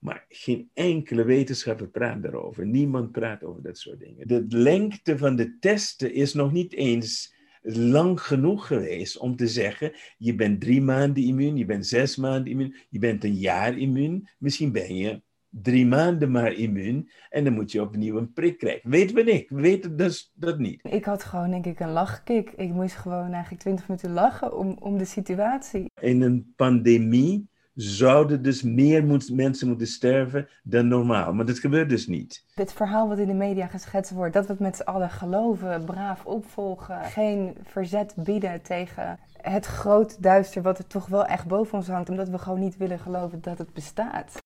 Maar geen enkele wetenschapper praat daarover. Niemand praat over dat soort dingen. De lengte van de testen is nog niet eens lang genoeg geweest om te zeggen: je bent drie maanden immuun, je bent zes maanden immuun, je bent een jaar immuun. Misschien ben je drie maanden maar immuun en dan moet je opnieuw een prik krijgen. Weet we niet, we weten dus dat niet. Ik had gewoon denk ik een lachkick. Ik moest gewoon eigenlijk twintig minuten lachen om, om de situatie. In een pandemie zouden dus meer mensen moeten sterven dan normaal. Maar dat gebeurt dus niet. Dit verhaal wat in de media geschetst wordt, dat we het met z'n allen geloven, braaf opvolgen, geen verzet bieden tegen het groot duister wat er toch wel echt boven ons hangt, omdat we gewoon niet willen geloven dat het bestaat.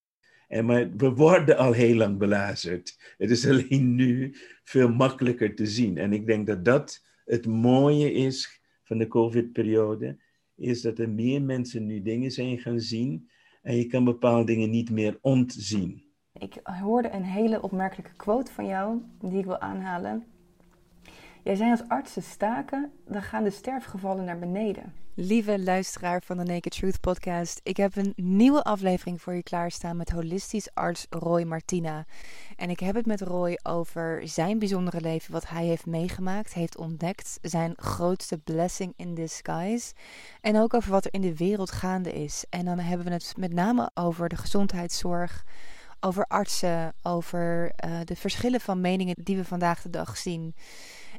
En maar we worden al heel lang belazerd. Het is alleen nu veel makkelijker te zien. En ik denk dat dat het mooie is van de COVID-periode is dat er meer mensen nu dingen zijn gaan zien en je kan bepaalde dingen niet meer ontzien. Ik hoorde een hele opmerkelijke quote van jou die ik wil aanhalen. Jij zei als artsen staken, dan gaan de sterfgevallen naar beneden. Lieve luisteraar van de Naked Truth podcast, ik heb een nieuwe aflevering voor je klaarstaan met holistisch arts Roy Martina. En ik heb het met Roy over zijn bijzondere leven, wat hij heeft meegemaakt, heeft ontdekt, zijn grootste blessing in disguise. En ook over wat er in de wereld gaande is. En dan hebben we het met name over de gezondheidszorg, over artsen, over uh, de verschillen van meningen die we vandaag de dag zien.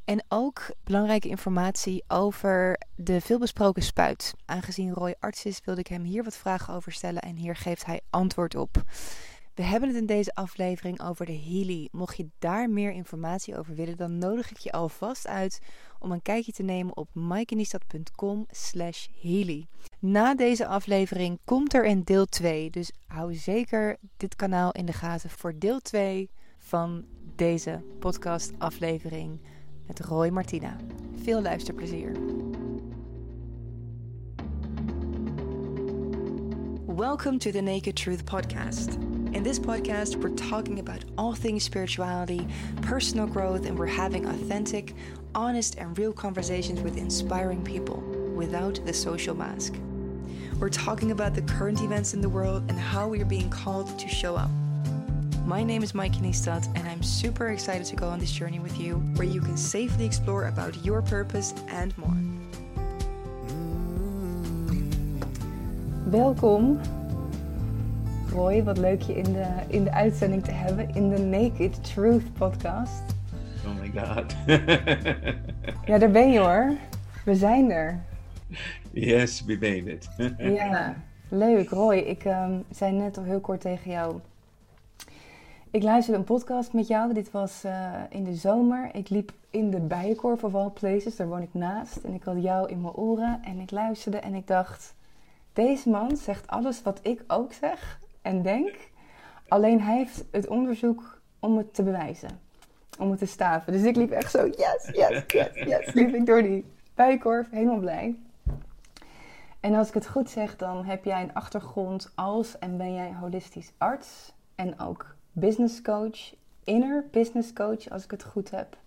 En ook belangrijke informatie over de veelbesproken spuit. Aangezien Roy arts is, wilde ik hem hier wat vragen over stellen en hier geeft hij antwoord op. We hebben het in deze aflevering over de Healy. Mocht je daar meer informatie over willen, dan nodig ik je alvast uit om een kijkje te nemen op maaikeniestad.com slash Healy. Na deze aflevering komt er een deel 2, dus hou zeker dit kanaal in de gaten voor deel 2 van deze podcast aflevering met Roy Martina. Veel luisterplezier. Welcome to the Naked Truth podcast. In this podcast, we're talking about all things spirituality, personal growth, and we're having authentic, honest, and real conversations with inspiring people without the social mask. We're talking about the current events in the world and how we are being called to show up. My name is Mike Niestad, and I'm super excited to go on this journey with you, where you can safely explore about your purpose and more. Welkom, Roy. Wat leuk je in de, in de uitzending te hebben in de Naked Truth podcast. Oh my god. ja, daar ben je hoor. We zijn er. Yes, we made it. ja, leuk. Roy, ik um, zei net al heel kort tegen jou ik luisterde een podcast met jou. Dit was uh, in de zomer. Ik liep in de Bijenkorf of all places. Daar woon ik naast. En ik had jou in mijn oren. En ik luisterde en ik dacht... Deze man zegt alles wat ik ook zeg en denk. Alleen hij heeft het onderzoek om het te bewijzen. Om het te staven. Dus ik liep echt zo... Yes, yes, yes, yes. Liep ik door die Bijenkorf. Helemaal blij. En als ik het goed zeg, dan heb jij een achtergrond als en ben jij holistisch arts. En ook business coach, inner business coach, als ik het goed heb.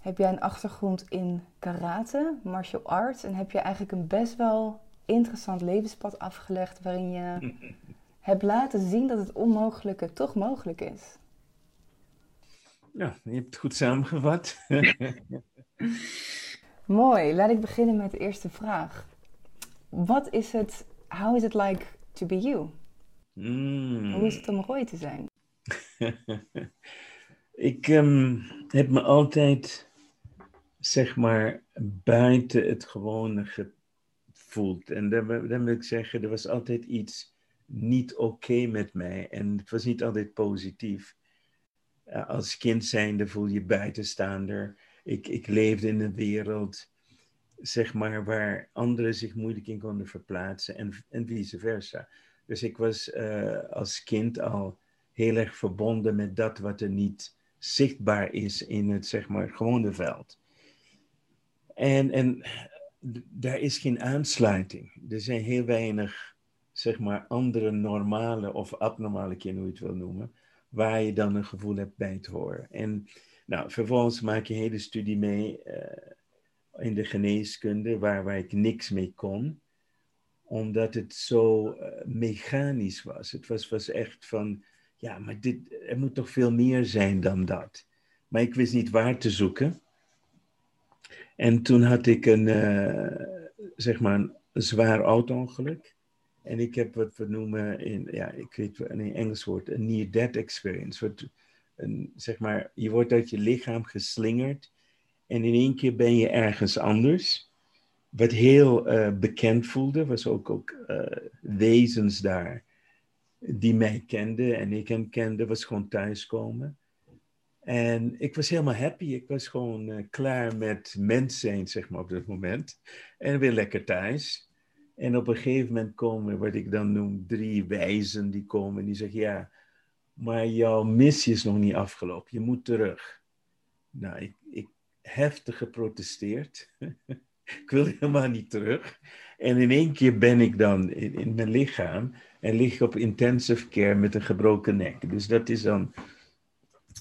Heb jij een achtergrond in karate, martial arts, en heb je eigenlijk een best wel interessant levenspad afgelegd waarin je hebt laten zien dat het onmogelijke toch mogelijk is. Ja, je hebt het goed samengevat. Mooi, laat ik beginnen met de eerste vraag. Wat is het, how is it like to be you? Mm. Hoe is het om Roy te zijn? ik um, heb me altijd, zeg maar, buiten het gewone gevoeld. En dan, wil ik zeggen, er was altijd iets niet oké met mij. En het was niet altijd positief. als kind zijnde voel je buitenstaander. Ik, ik leefde in een wereld, zeg maar, waar anderen zich moeilijk in konden verplaatsen en, en vice versa. Dus ik was uh, als kind al heel erg verbonden met dat wat er niet zichtbaar is in het zeg maar gewone veld. En, en daar is geen aansluiting. Er zijn heel weinig zeg maar andere normale of abnormale kinderen, hoe je het wil noemen, waar je dan een gevoel hebt bij te horen. En nou, vervolgens maak je een hele studie mee uh, in de geneeskunde, waar, waar ik niks mee kon omdat het zo eh, mechanisch was. Het was, was echt van, ja, maar dit, er moet toch veel meer zijn dan dat. Maar ik wist niet waar te zoeken. En toen had ik een, uh, zeg maar, een zwaar auto-ongeluk. En ik heb wat we noemen in, ja, ik weet een Engels woord, een near-death experience. Wat, een, zeg maar, je wordt uit je lichaam geslingerd en in één keer ben je ergens anders. Wat heel uh, bekend voelde, was ook, ook uh, wezens daar die mij kenden en ik hen kende, was gewoon thuiskomen. En ik was helemaal happy. Ik was gewoon uh, klaar met mens zijn, zeg maar, op dat moment. En weer lekker thuis. En op een gegeven moment komen wat ik dan noem drie wijzen die komen. En die zeggen, ja, maar jouw missie is nog niet afgelopen. Je moet terug. Nou, ik, ik heftig geprotesteerd. ik wil helemaal niet terug. En in één keer ben ik dan in mijn lichaam en lig op intensive care met een gebroken nek. Dus dat is dan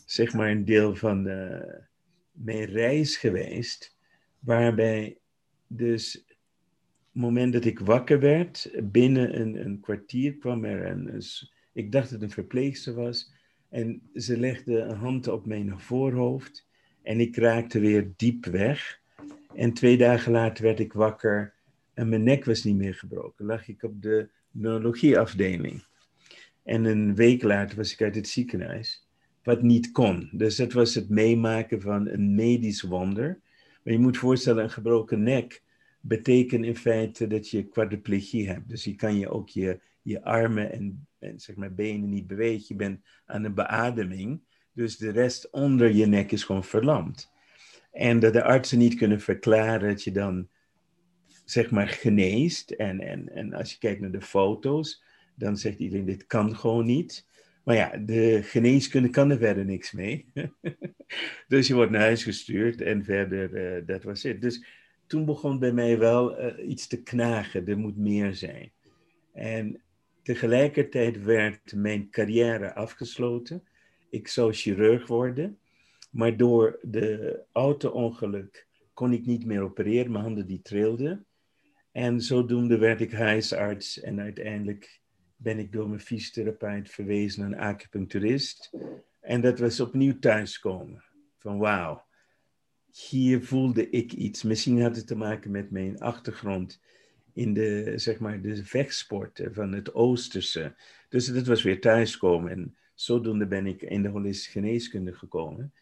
zeg maar een deel van uh, mijn reis geweest, waarbij dus het moment dat ik wakker werd, binnen een, een kwartier kwam er een, ik dacht dat het een verpleegster was, en ze legde een hand op mijn voorhoofd en ik raakte weer diep weg. En twee dagen later werd ik wakker en mijn nek was niet meer gebroken. Lag ik op de neurologieafdeling. En een week later was ik uit het ziekenhuis, wat niet kon. Dus dat was het meemaken van een medisch wonder. Maar je moet voorstellen, een gebroken nek betekent in feite dat je quadriplegie hebt. Dus je kan je ook je, je armen en, en zeg maar benen niet bewegen. Je bent aan een beademing. Dus de rest onder je nek is gewoon verlamd. En dat de artsen niet kunnen verklaren dat je dan, zeg maar, geneest. En, en, en als je kijkt naar de foto's, dan zegt iedereen, dit kan gewoon niet. Maar ja, de geneeskunde kan er verder niks mee. dus je wordt naar huis gestuurd en verder, uh, dat was het. Dus toen begon bij mij wel uh, iets te knagen, er moet meer zijn. En tegelijkertijd werd mijn carrière afgesloten. Ik zou chirurg worden, maar door de auto-ongeluk kon ik niet meer opereren. Mijn handen die trilden. En zodoende werd ik huisarts en uiteindelijk ben ik door mijn fysiotherapeut verwezen naar een acupuncturist. En dat was opnieuw thuiskomen. Van wauw, hier voelde ik iets. Misschien had het te maken met mijn achtergrond in de, zeg maar, de vechtsporten van het Oosterse. Dus dat was weer thuiskomen. En zodoende ben ik in de holistische geneeskunde gekomen.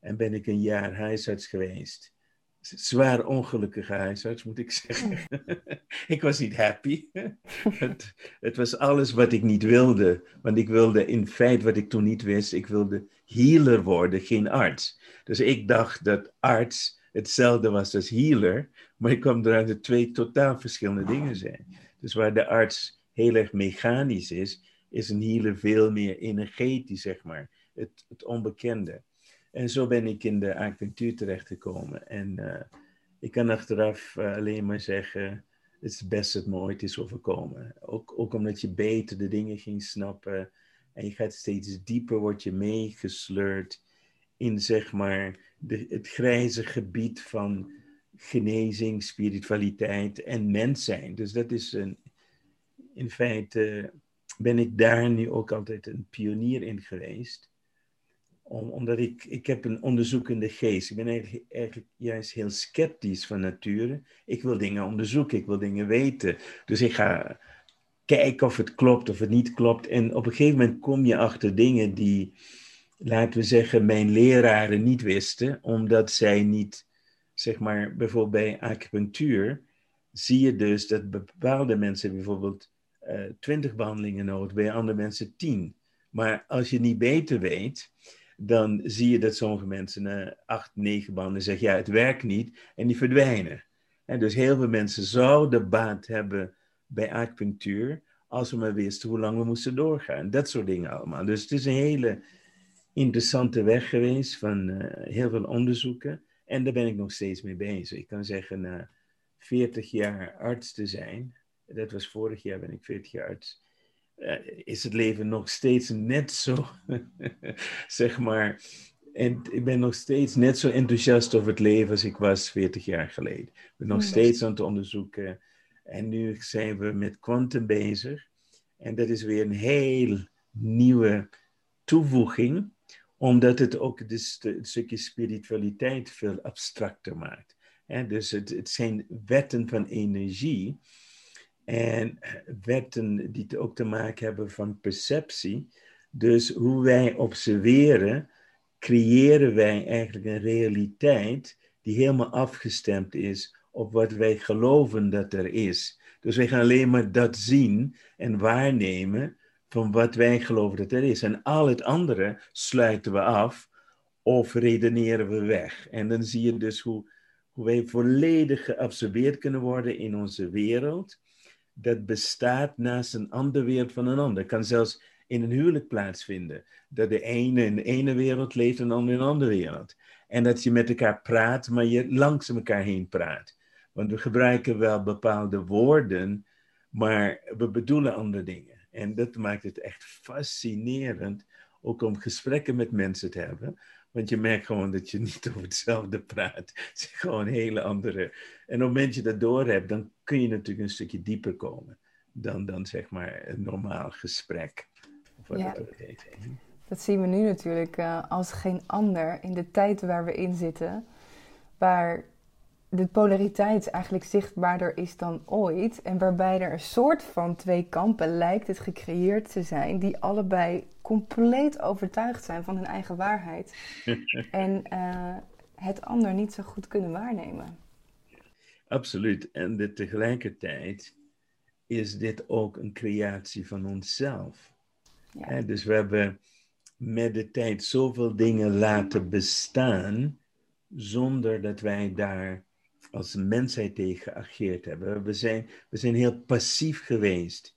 En ben ik een jaar huisarts geweest. Zwaar ongelukkige huisarts, moet ik zeggen. ik was niet happy. het, het, was alles wat ik niet wilde. Want ik wilde in feite, wat ik toen niet wist, ik wilde healer worden, geen arts. Dus ik dacht dat arts hetzelfde was als healer. Maar ik kwam eruit dat twee totaal verschillende dingen zijn. Dus waar de arts heel erg mechanisch is, is een healer veel meer energetisch, zeg maar. Het, het onbekende. En zo ben ik in de acupunctuur terechtgekomen. En uh, ik kan achteraf uh, alleen maar zeggen, het is het beste dat is overkomen. Ook, ook omdat je beter de dingen ging snappen. En je gaat steeds dieper, word je meegesleurd in zeg maar de, het grijze gebied van genezing, spiritualiteit en mens zijn. Dus dat is een, in feite ben ik daar nu ook altijd een pionier in geweest. Om, omdat ik, ik heb een onderzoekende geest. Ik ben eigenlijk, eigenlijk juist heel sceptisch van nature. Ik wil dingen onderzoeken, ik wil dingen weten. Dus ik ga kijken of het klopt, of het niet klopt. En op een gegeven moment kom je achter dingen die, laten we zeggen, mijn leraren niet wisten, omdat zij niet, zeg maar, bijvoorbeeld bij acupunctuur, zie je dus dat bepaalde mensen bijvoorbeeld uh, eh, 20 behandelingen nodig, bij andere mensen 10. Maar als je niet beter weet, dan zie je dat sommige mensen na uh, 8, 9 behandelingen zeggen, ja, het werkt niet, en die verdwijnen. En dus heel veel mensen zouden baat hebben bij acupunctuur, als we maar wisten hoe lang we moesten doorgaan. Dat soort dingen allemaal. Dus het is een hele interessante weg geweest van uh, heel veel onderzoeken. En daar ben ik nog steeds mee bezig. Ik kan zeggen, na 40 jaar arts te zijn, dat was vorig jaar, ben ik 40 jaar arts, is het leven nog steeds net zo, zeg maar. En ik ben nog steeds net zo enthousiast over het leven als ik was 40 jaar geleden. Ik ben nog steeds aan het onderzoeken En nu zijn we met quantum bezig. En dat is weer een heel nieuwe toevoeging, omdat het ook dus het stukje spiritualiteit veel abstracter maakt. dus het, het zijn wetten van energie en wetten die ook te maken hebben van perceptie. Dus hoe wij observeren, creëren wij eigenlijk een realiteit die helemaal afgestemd is op wat wij geloven dat er is. Dus wij gaan alleen maar dat zien en waarnemen van wat wij geloven dat er is. En al het andere sluiten we af of redeneren we weg. En dan zie je dus hoe, hoe wij volledig geabsorbeerd kunnen worden in onze wereld. Dat bestaat naast een andere wereld van een ander. Kan zelfs in een huwelijk plaatsvinden. Dat de ene in de ene wereld leeft en de andere in een andere wereld. En dat je met elkaar praat, maar je langs elkaar heen praat. Want we gebruiken wel bepaalde woorden, maar we bedoelen andere dingen. En dat maakt het echt fascinerend, ook om gesprekken met mensen te hebben. Want je merkt gewoon dat je niet over hetzelfde praat. Het zijn gewoon hele andere. En op het moment dat je dat door hebt, dan kun je natuurlijk een stukje dieper komen dan, dan zeg maar een normaal gesprek. ja. dat, dat zien we nu natuurlijk uh, als geen ander in de tijd waar we in zitten. Waar de polariteit eigenlijk zichtbaarder is dan ooit. En waarbij er een soort van twee kampen lijkt het gecreëerd te zijn, die allebei compleet overtuigd zijn van hun eigen waarheid. en uh, het ander niet zo goed kunnen waarnemen. Absoluut. En de, tegelijkertijd is dit ook een creatie van onszelf. Ja. dus we hebben met de tijd zoveel dingen laten bestaan zonder dat wij daar als mensheid tegen geageerd hebben. We zijn, we zijn heel passief geweest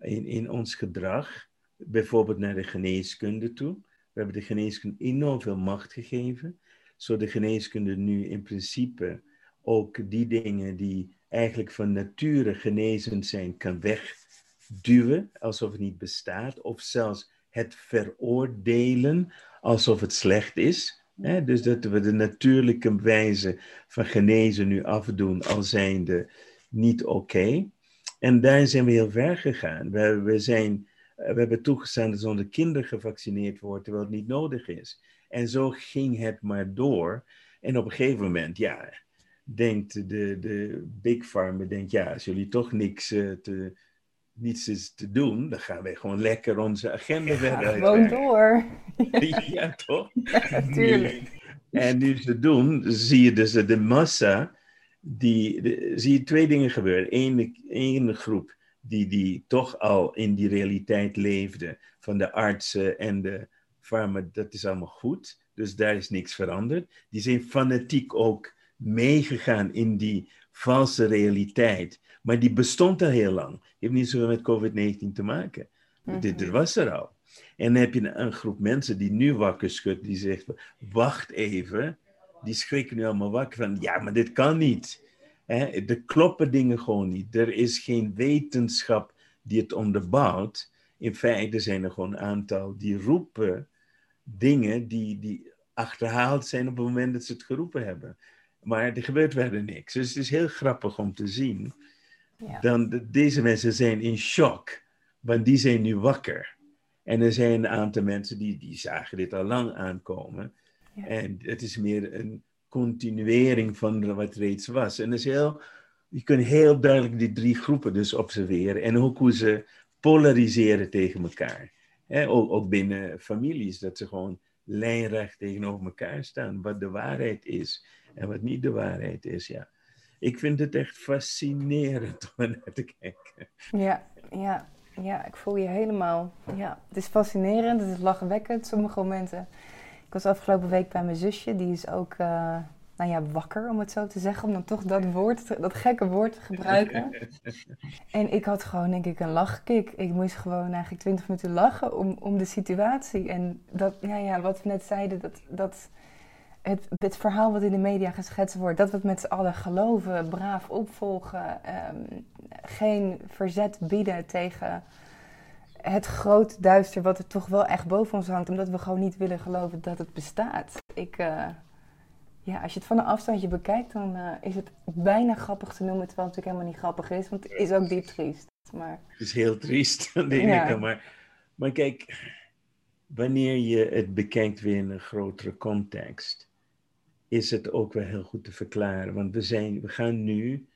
in, in ons gedrag, bijvoorbeeld naar de geneeskunde toe. We hebben de geneeskunde enorm veel macht gegeven, zodat de geneeskunde nu in principe ook die dingen die eigenlijk van nature genezend zijn, kan wegduwen, alsof het niet bestaat, of zelfs het veroordelen alsof het slecht is dus dat we de natuurlijke wijze van genezen nu afdoen al zijnde niet oké. En daar zijn we heel ver gegaan. We, we, zijn, we hebben toegestaan dat onze kinderen gevaccineerd worden terwijl het niet nodig is. En zo ging het maar door. En op een gegeven moment, ja, denkt de, de Big Pharma, denkt ja, als jullie toch niks uh, te niets is te doen, dan gaan wij gewoon lekker onze agenda verder Gewoon door. ja, toch? Ja, natuurlijk. En nu ze doen, zie je dus de massa, die, de, zie je twee dingen gebeuren. Eén, één groep die, die toch al in die realiteit leefde, van de artsen en de farma, dat is allemaal goed. Dus daar is niks veranderd. Die zijn fanatiek ook meegegaan in die valse realiteit. Maar die bestond al heel lang. Heeft niet zoveel met COVID-19 te maken. Mm Dit, was er al. En dan heb je een, groep mensen die nu wakker schudt, die zegt: Wacht even. Die schrikken nu allemaal wakker van: Ja, maar dit kan niet. He, er kloppen dingen gewoon niet. Er is geen wetenschap die het onderbouwt. In feite zijn er gewoon een aantal die roepen dingen die, die achterhaald zijn op het moment dat ze het geroepen hebben. Maar er gebeurt verder niks. Dus het is heel grappig om te zien. Ja. Dan, deze mensen zijn in shock, want die zijn nu wakker. En er zijn een aantal mensen die, die zagen dit al lang aankomen. Ja. En het is meer een continuering van wat reeds was. En is heel, je kunt heel duidelijk die drie groepen dus observeren. En ook hoe ze polariseren tegen elkaar. ook, ook binnen families, dat ze gewoon lijnrecht tegenover elkaar staan. Wat de waarheid is en wat niet de waarheid is, ja. Ik vind het echt fascinerend om naar te kijken. Ja, ja, ja, ik voel je helemaal. Ja, het is fascinerend, het is lachwekkend sommige momenten. Ik was afgelopen week bij mijn zusje, die is ook, uh, nou ja, wakker om het zo te zeggen, om dan toch dat woord, dat gekke woord te gebruiken. en ik had gewoon, denk ik, een lachkick. Ik moest gewoon eigenlijk twintig minuten lachen om, om de situatie. En dat, ja, ja, wat we net zeiden, dat, dat het, het verhaal wat in de media geschetst wordt, dat we het met z'n allen geloven, braaf opvolgen, ehm, geen verzet bieden tegen het groot duister wat er toch wel echt boven ons hangt, omdat we gewoon niet willen geloven dat het bestaat. Ik, uh, Ja, als je het van een afstandje bekijkt, dan uh, is het bijna grappig te noemen, terwijl het natuurlijk helemaal niet grappig is, want het is ook diep triest. Maar... Het is heel triest aan de ene ja. kant, maar, maar kijk, wanneer je het bekijkt weer in een grotere context, is het ook wel heel goed te verklaren. Want we, zijn, we gaan nu,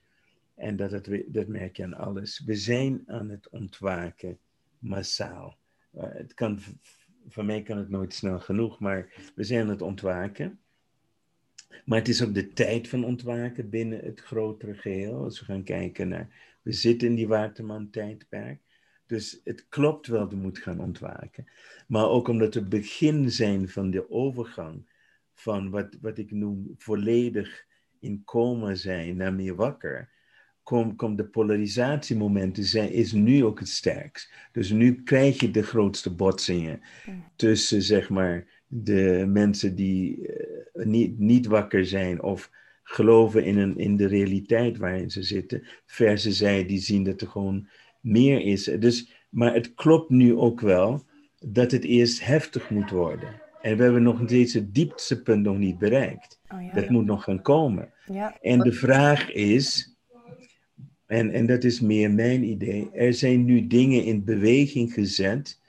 en dat, het, dat merk je aan alles, we zijn aan het ontwaken massaal. Uh, het kan, mij kan het nooit snel genoeg, maar we zijn aan het ontwaken. Maar het is ook de tijd van ontwaken binnen het grotere geheel. Als we gaan kijken naar, we zitten in die Waterman-tijdperk. Dus het klopt wel, we moeten gaan ontwaken. Maar ook omdat we begin zijn van de overgang van wat, wat ik noem volledig in coma zijn naar meer wakker, komt kom de polarisatiemomenten zijn, is nu ook het sterkst. Dus nu krijg je de grootste botsingen tussen zeg maar de mensen die uh, niet, niet wakker zijn of geloven in, een, in de realiteit waarin ze zitten, versus zij die zien dat er gewoon meer is. Dus, maar het klopt nu ook wel dat het eerst heftig moet worden. En we hebben nog steeds het dieptepunt nog niet bereikt. Oh ja. Dat moet nog gaan komen. Ja. En de vraag is, en, en dat is meer mijn idee, er zijn nu dingen in beweging gezet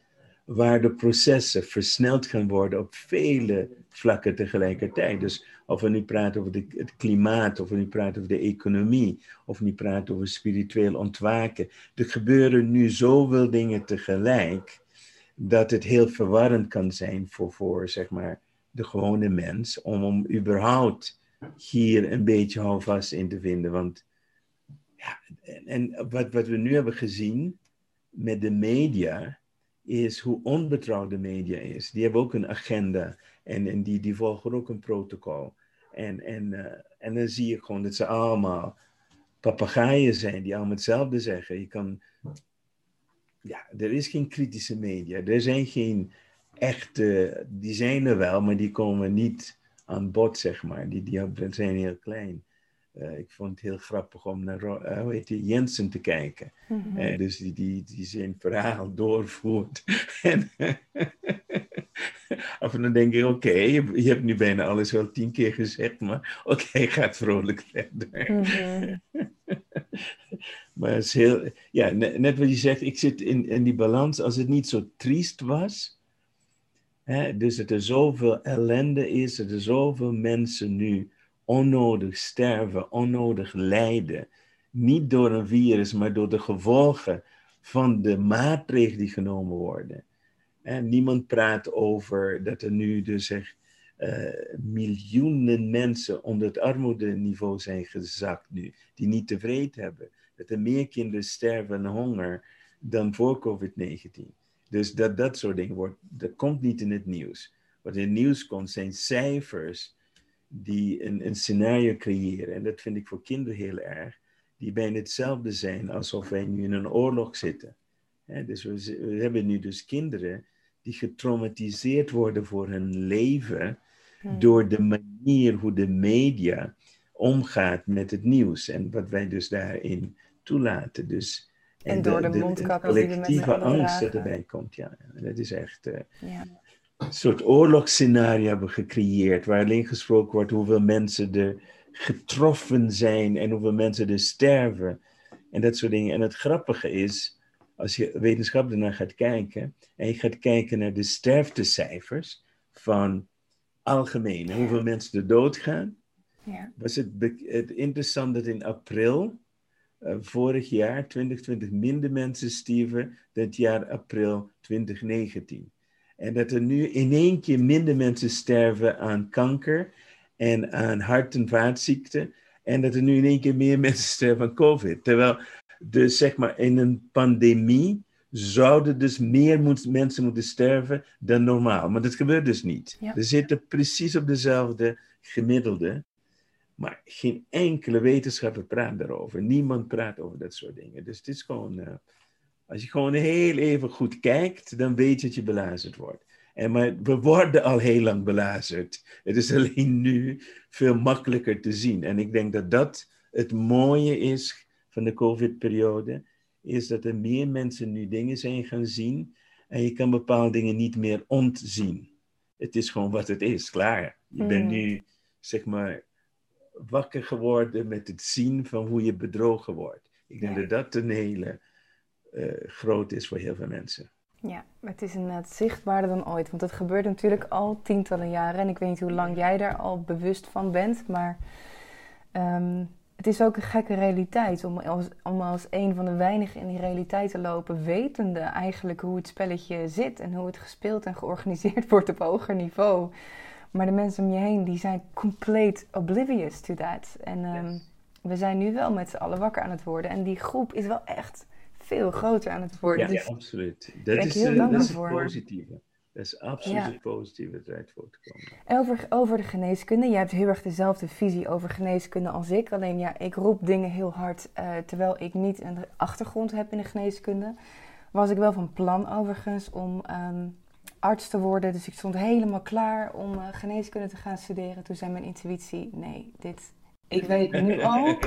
waar de processen versneld gaan worden op vele vlakken tegelijkertijd. Dus of we nu praten over de, het klimaat, of we nu praten over de economie, of we nu praten over spiritueel ontwaken. Er gebeuren nu zoveel dingen tegelijk dat het heel verwarrend kan zijn voor, voor zeg maar, de gewone mens om, om überhaupt hier een beetje houvast in te vinden. Want ja, en, en wat, wat we nu hebben gezien met de media, is hoe onbetrouwd de media is. Die hebben ook een agenda en, en die, die volgen ook een protocol. En, en, uh, en dan zie je gewoon dat ze allemaal papegaaien zijn die allemaal hetzelfde zeggen. Je kan ja, er is geen kritische media. Er zijn geen echte, die zijn er wel, maar die komen niet aan bod, zeg maar. Die, die zijn heel klein. Uh, ik vond het heel grappig om naar uh, hoe heet die, Jensen te kijken. Mm -hmm. uh, dus die, die, die zijn verhaal doorvoert. en af en toe denk ik, oké, okay, je, je, hebt nu bijna alles wel tien keer gezegd, maar oké, okay, gaat vrolijk verder. Mm -hmm. Maar het is heel, ja, net, wat je zegt, ik zit in, in die balans, als het niet zo triest was, hè, dus dat er zoveel ellende is, dat er zoveel mensen nu onnodig sterven, onnodig lijden, niet door een virus, maar door de gevolgen van de maatregelen die genomen worden. En niemand praat over dat er nu dus zeg, uh, miljoenen mensen onder het armoedeniveau zijn gezakt nu, die niet tevreden hebben. Dat er meer kinderen sterven aan honger dan voor COVID-19. Dus dat dat soort dingen wordt, dat komt niet in het nieuws. Wat in het nieuws komt zijn cijfers die een, een scenario creëren. En dat vind ik voor kinderen heel erg. Die bijna hetzelfde zijn alsof wij nu in een oorlog zitten. dus we, we hebben nu dus kinderen die getraumatiseerd worden voor hun leven Hmm. door de manier hoe de media omgaat met het nieuws en wat wij dus daarin toelaten. Dus, en, en door de, de, mondkapjes de collectieve angst dat erbij komt, ja. Dat is echt uh, ja. een soort oorlogsscenario hebben gecreëerd, waar alleen gesproken wordt hoeveel mensen er getroffen zijn en hoeveel mensen er sterven en dat soort dingen. En het grappige is, als je wetenschappelijk naar gaat kijken en je gaat kijken naar de sterftecijfers van algemeen, hoeveel mensen er doodgaan. Ja. Was het, het interessant dat in april uh, vorig jaar, 2020, minder mensen stierven dan het jaar april 2019. En dat er nu in één keer minder mensen sterven aan kanker en aan hart- en vaatziekten. En dat er nu in één keer meer mensen sterven aan COVID. Terwijl, dus zeg maar, in een pandemie zouden dus meer moet, mensen moeten sterven dan normaal. Maar dat gebeurt dus niet. Ja. We zitten precies op dezelfde gemiddelde. Maar geen enkele wetenschapper praat daarover. Niemand praat over dat soort dingen. Dus het is gewoon, uh, als je gewoon heel even goed kijkt, dan weet je dat je belazerd wordt. En maar we worden al heel lang belazerd. Het is alleen nu veel makkelijker te zien. En ik denk dat dat het mooie is van de COVID-periode is dat er meer mensen nu dingen zijn gaan zien en je kan bepaalde dingen niet meer ontzien. Het is gewoon wat het is, klaar. Je bent mm. nu zeg maar, wakker geworden met het zien van hoe je bedrogen wordt. Ik denk dat dat een hele uh, groot is voor heel veel mensen. Ja, het is inderdaad zichtbaarder dan ooit. Want het gebeurt natuurlijk al tientallen jaren. En ik weet niet hoe lang jij daar al bewust van bent. Maar ehm, het is ook een gekke realiteit om als, om als een van de weinigen in die realiteit te lopen, wetende eigenlijk hoe het spelletje zit en hoe het gespeeld en georganiseerd wordt op hoger niveau. Maar de mensen om je heen, die zijn compleet oblivious to that. En um, we zijn nu wel met z'n allen wakker aan het worden. En die groep is wel echt veel groter aan het worden. Ja, dus absoluut. Dat is, heel uh, dat is het positieve. Dat is absoluut ja. het positieve eruit voortkomen. Over, over de geneeskunde. Jij hebt heel erg dezelfde visie over geneeskunde als ik. Alleen ja, ik roep dingen heel hard uh, terwijl ik niet een achtergrond heb in de geneeskunde. Was ik wel van plan overigens om um, arts te worden. Dus ik stond helemaal klaar om uh, geneeskunde te gaan studeren. Toen zei mijn intuïtie: nee, dit ik weet nu al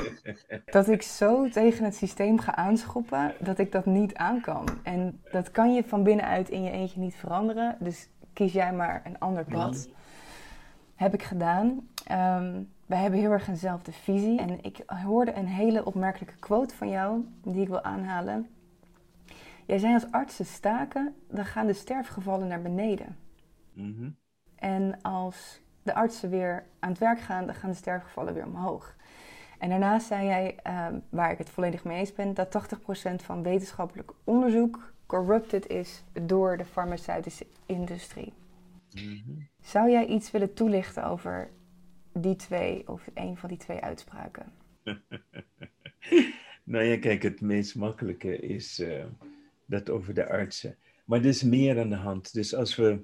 dat ik zo tegen het systeem ga aanschoppen dat ik dat niet aan kan. En dat kan je van binnenuit in je eentje niet veranderen. Dus kies jij maar een ander pad. Heb ik gedaan. Um, wij hebben heel erg eenzelfde visie. En ik hoorde een hele opmerkelijke quote van jou, die ik wil aanhalen. Jij zei als artsen staken, dan gaan de sterfgevallen naar beneden. Mm En als de artsen weer aan het werk gaan, dan gaan de sterfgevallen weer omhoog. En daarnaast zei jij, ehm, waar ik het volledig mee eens ben, dat 80% van wetenschappelijk onderzoek corrupted is door de farmaceutische industrie. Mhm. Zou jij iets willen toelichten over die twee, of een van die twee uitspraken? nou ja, kijk, het meest makkelijke is uh, dat over de artsen. Maar er is meer aan de hand. Dus als we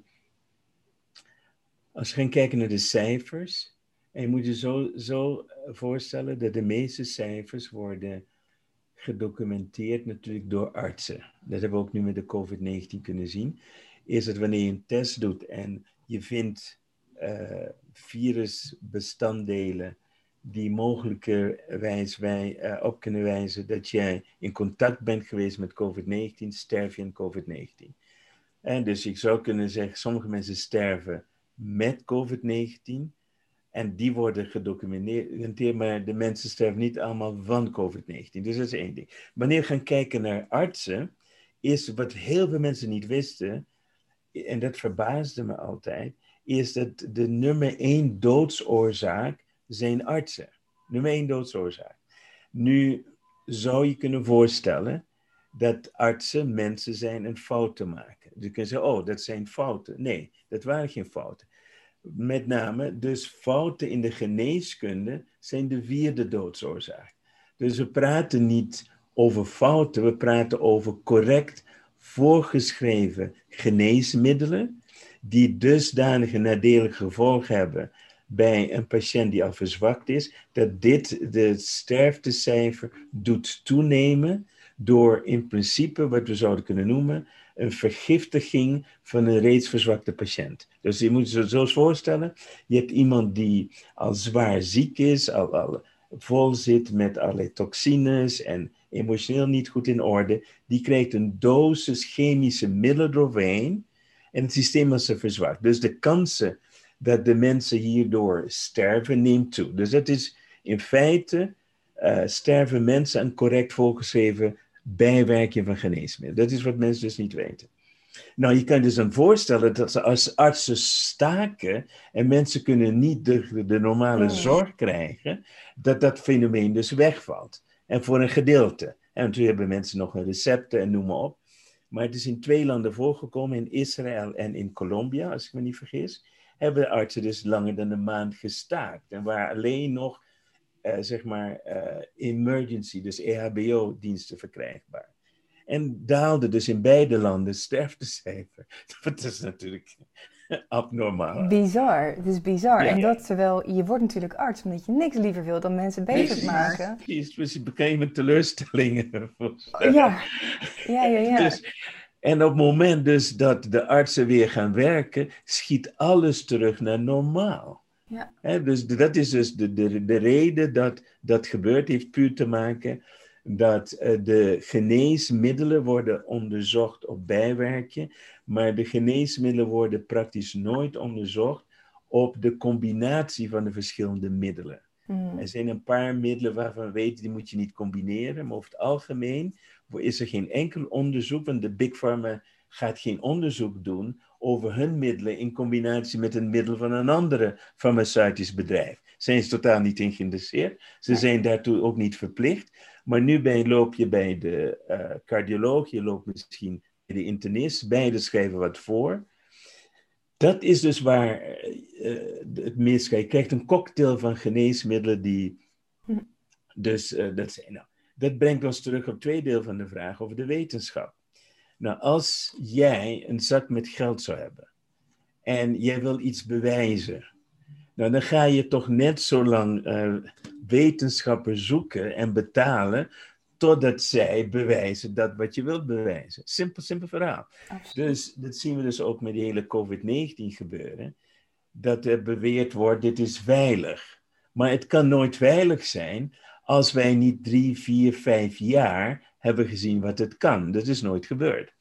als je gaat kijken naar de cijfers, en je moet je zo, zo voorstellen dat de meeste cijfers worden gedocumenteerd natuurlijk door artsen. Dat hebben we ook nu met de COVID-19 kunnen zien. Is dat wanneer je een test doet en je vindt uh, virusbestanddelen die mogelijkerwijs wij uh, op kunnen wijzen dat jij in contact bent geweest met COVID-19, sterf je in COVID-19. En dus ik zou kunnen zeggen, sommige mensen sterven met COVID-19. En die worden gedocumenteerd, maar de mensen sterven niet allemaal van COVID-19. Dus dat is één ding. Wanneer we gaan kijken naar artsen, is wat heel veel mensen niet wisten, en dat verbaasde me altijd, is dat de nummer één doodsoorzaak zijn artsen. Nummer één doodsoorzaak. Nu zou je kunnen voorstellen dat artsen mensen zijn en fouten maken. Dus je kunt zeggen, oh, dat zijn fouten. Nee, dat waren geen fouten. Met name, dus fouten in de geneeskunde zijn de vierde doodsoorzaak. Dus we praten niet over fouten, we praten over correct voorgeschreven geneesmiddelen, die dusdanige nadelige gevolgen hebben bij een patiënt die al verzwakt is, dat dit de sterftecijfer doet toenemen door in principe wat we zouden kunnen noemen een vergiftiging van een reeds verzwakte patiënt. Dus je moet je zo voorstellen, je hebt iemand die al zwaar ziek is, al, al vol zit met allerlei toxines en emotioneel niet goed in orde, die krijgt een dosis chemische middelen eroverheen en het systeem is er verzwakt. Dus de kansen dat de mensen hierdoor sterven neemt toe. Dus dat is in feite uh, sterven mensen aan correct voorgeschreven bijwerking van geneesmiddelen. Dat is wat mensen dus niet weten. Nou, je kan je dus dan voorstellen dat ze als artsen staken en mensen kunnen niet de, de normale zorg krijgen, dat dat fenomeen dus wegvalt. En voor een gedeelte. En toen hebben mensen nog een recepten en noem maar op. Maar het is in twee landen voorgekomen, in Israël en in Colombia, als ik me niet vergis, hebben de artsen dus langer dan een maand gestaakt. En waar alleen nog uh, zeg maar, uh, emergency, dus EHBO-diensten verkrijgbaar. En daalde dus in beide landen sterftecijfer. Dat is natuurlijk abnormaal. Bizar, het is bizar. En dat terwijl je wordt natuurlijk arts, omdat je niks liever wil dan mensen beter maken. Precies, precies. bekende teleurstellingen. Ja, ja, ja. ja. Dus, en op het moment dus dat de artsen weer gaan werken, schiet alles terug naar normaal. Ja. dus dat is dus de, de, de reden dat dat gebeurt, heeft puur te maken dat uh, de geneesmiddelen worden onderzocht op bijwerken, maar de geneesmiddelen worden praktisch nooit onderzocht op de combinatie van de verschillende middelen. Mhm. Er zijn een paar middelen waarvan we weten, die moet je niet combineren. Maar over het algemeen is er geen enkel onderzoek, want de Big Pharma gaat geen onderzoek doen over hun middelen in combinatie met een middel van een andere farmaceutisch bedrijf. Zijn ze totaal niet in geïnteresseerd. Ze zijn daartoe ook niet verplicht. Maar nu ben, loop je bij de eh, cardioloog, je loopt misschien bij de internist, beide schrijven wat voor. Dat is dus waar eh, eh, het misgaat. Je krijgt een cocktail van geneesmiddelen die. Hm. Dus dat zijn. Nou, dat brengt ons terug op het tweede deel van de vraag over de wetenschap. Nou, als jij een zak met geld zou hebben en jij wil iets bewijzen, nou, dan ga je toch net zo lang eh, wetenschappers zoeken en betalen totdat zij bewijzen dat wat je wilt bewijzen. Simpel, simpel verhaal. Absoluut. Dus dat zien we dus ook met die hele COVID-19 gebeuren. Dat er beweerd wordt, dit is veilig. Maar het kan nooit veilig zijn als wij niet drie, vier, vijf jaar hebben gezien wat het kan. Dat is nooit gebeurd.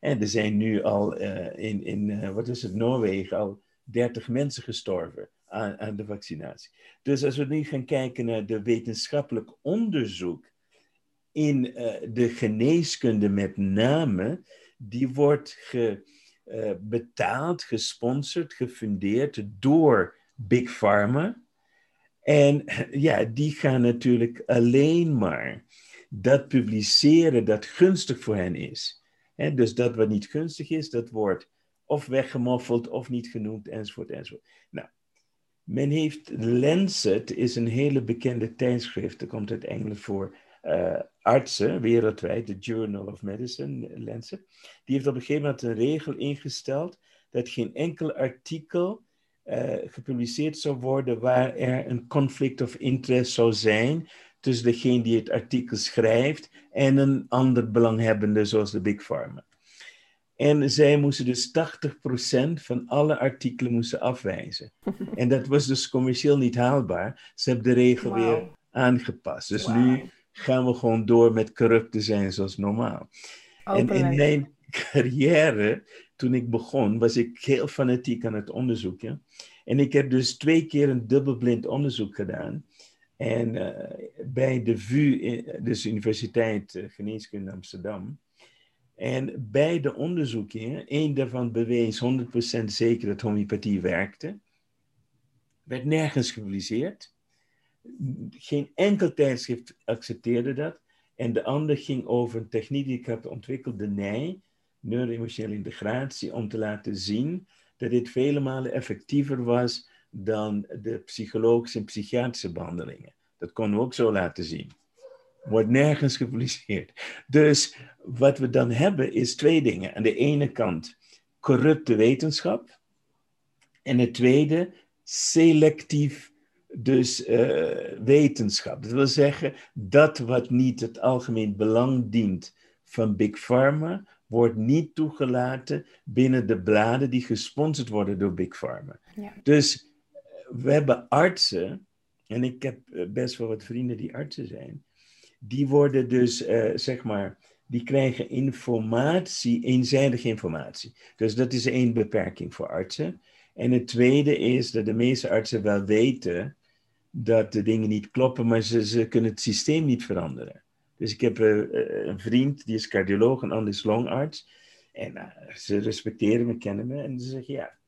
En er zijn nu al eh, in, in eh, wat is het, Noorwegen al 30 mensen gestorven aan, aan de vaccinatie. Dus als we nu gaan kijken naar de wetenschappelijk onderzoek in eh, de geneeskunde met name, die wordt betaald, gesponsord, gefundeerd door Big Pharma. En ja, die gaan natuurlijk alleen maar dat publiceren dat gunstig voor hen is. Hè, dus dat wat niet gunstig is, dat wordt of weggemoffeld of niet genoemd, enzovoort, enzovoort. Nou, men heeft Lancet, is een hele bekende tijdschrift, dat komt uit Engeland voor eh, artsen wereldwijd, de Journal of Medicine, Lancet. Die heeft op een gegeven moment een regel ingesteld dat geen enkel artikel eh, gepubliceerd zou worden waar er een conflict of interest zou zijn tussen degene die het artikel schrijft en een ander belanghebbende zoals de Big Pharma. En zij moesten dus 80% van alle artikelen moesten afwijzen. En dat was dus commerciëel niet haalbaar. Ze hebben de regel weer aangepast. Dus nu gaan we gewoon door met corrupt te zijn zoals normaal. En in mijn carrière, toen ik begon, was ik heel fanatiek aan het onderzoeken. En ik heb dus twee keer een dubbelblind onderzoek gedaan. En eh, bij de VU, eh, dus Universiteit eh, Geneeskunde Amsterdam. En beide onderzoeken, één daarvan bewees 100% zeker dat homeopathie werkte. Werd nergens gepubliceerd. Geen enkel tijdschrift accepteerde dat. En de ander ging over een techniek die ik had ontwikkeld, de NEI, neuroemotionele integratie, om te laten zien dat dit vele malen effectiever was dan de psychologische en psychiatrische behandelingen. Dat konden we ook zo laten zien. Wordt nergens gepubliceerd. Dus wat we dan hebben is twee dingen. Aan de ene kant corrupte wetenschap. En het tweede, selectief dus eh, wetenschap. Dat wil zeggen, dat wat niet het algemeen belang dient van Big Pharma, wordt niet toegelaten binnen de bladen die gesponsord worden door Big Pharma. Ja. Dus we hebben artsen, en ik heb eh, best wel wat vrienden die artsen zijn, die worden dus, eh, zeg maar, die krijgen informatie, eenzijdige informatie. Dus dat is één beperking voor artsen. En het tweede is dat de meeste artsen wel weten dat de dingen niet kloppen, maar ze, ze kunnen het systeem niet veranderen. Dus ik heb eh, eh, een vriend, die is cardioloog, een ander is longarts. En eh, ze respecteren me, kennen me. En ze zeggen, ja,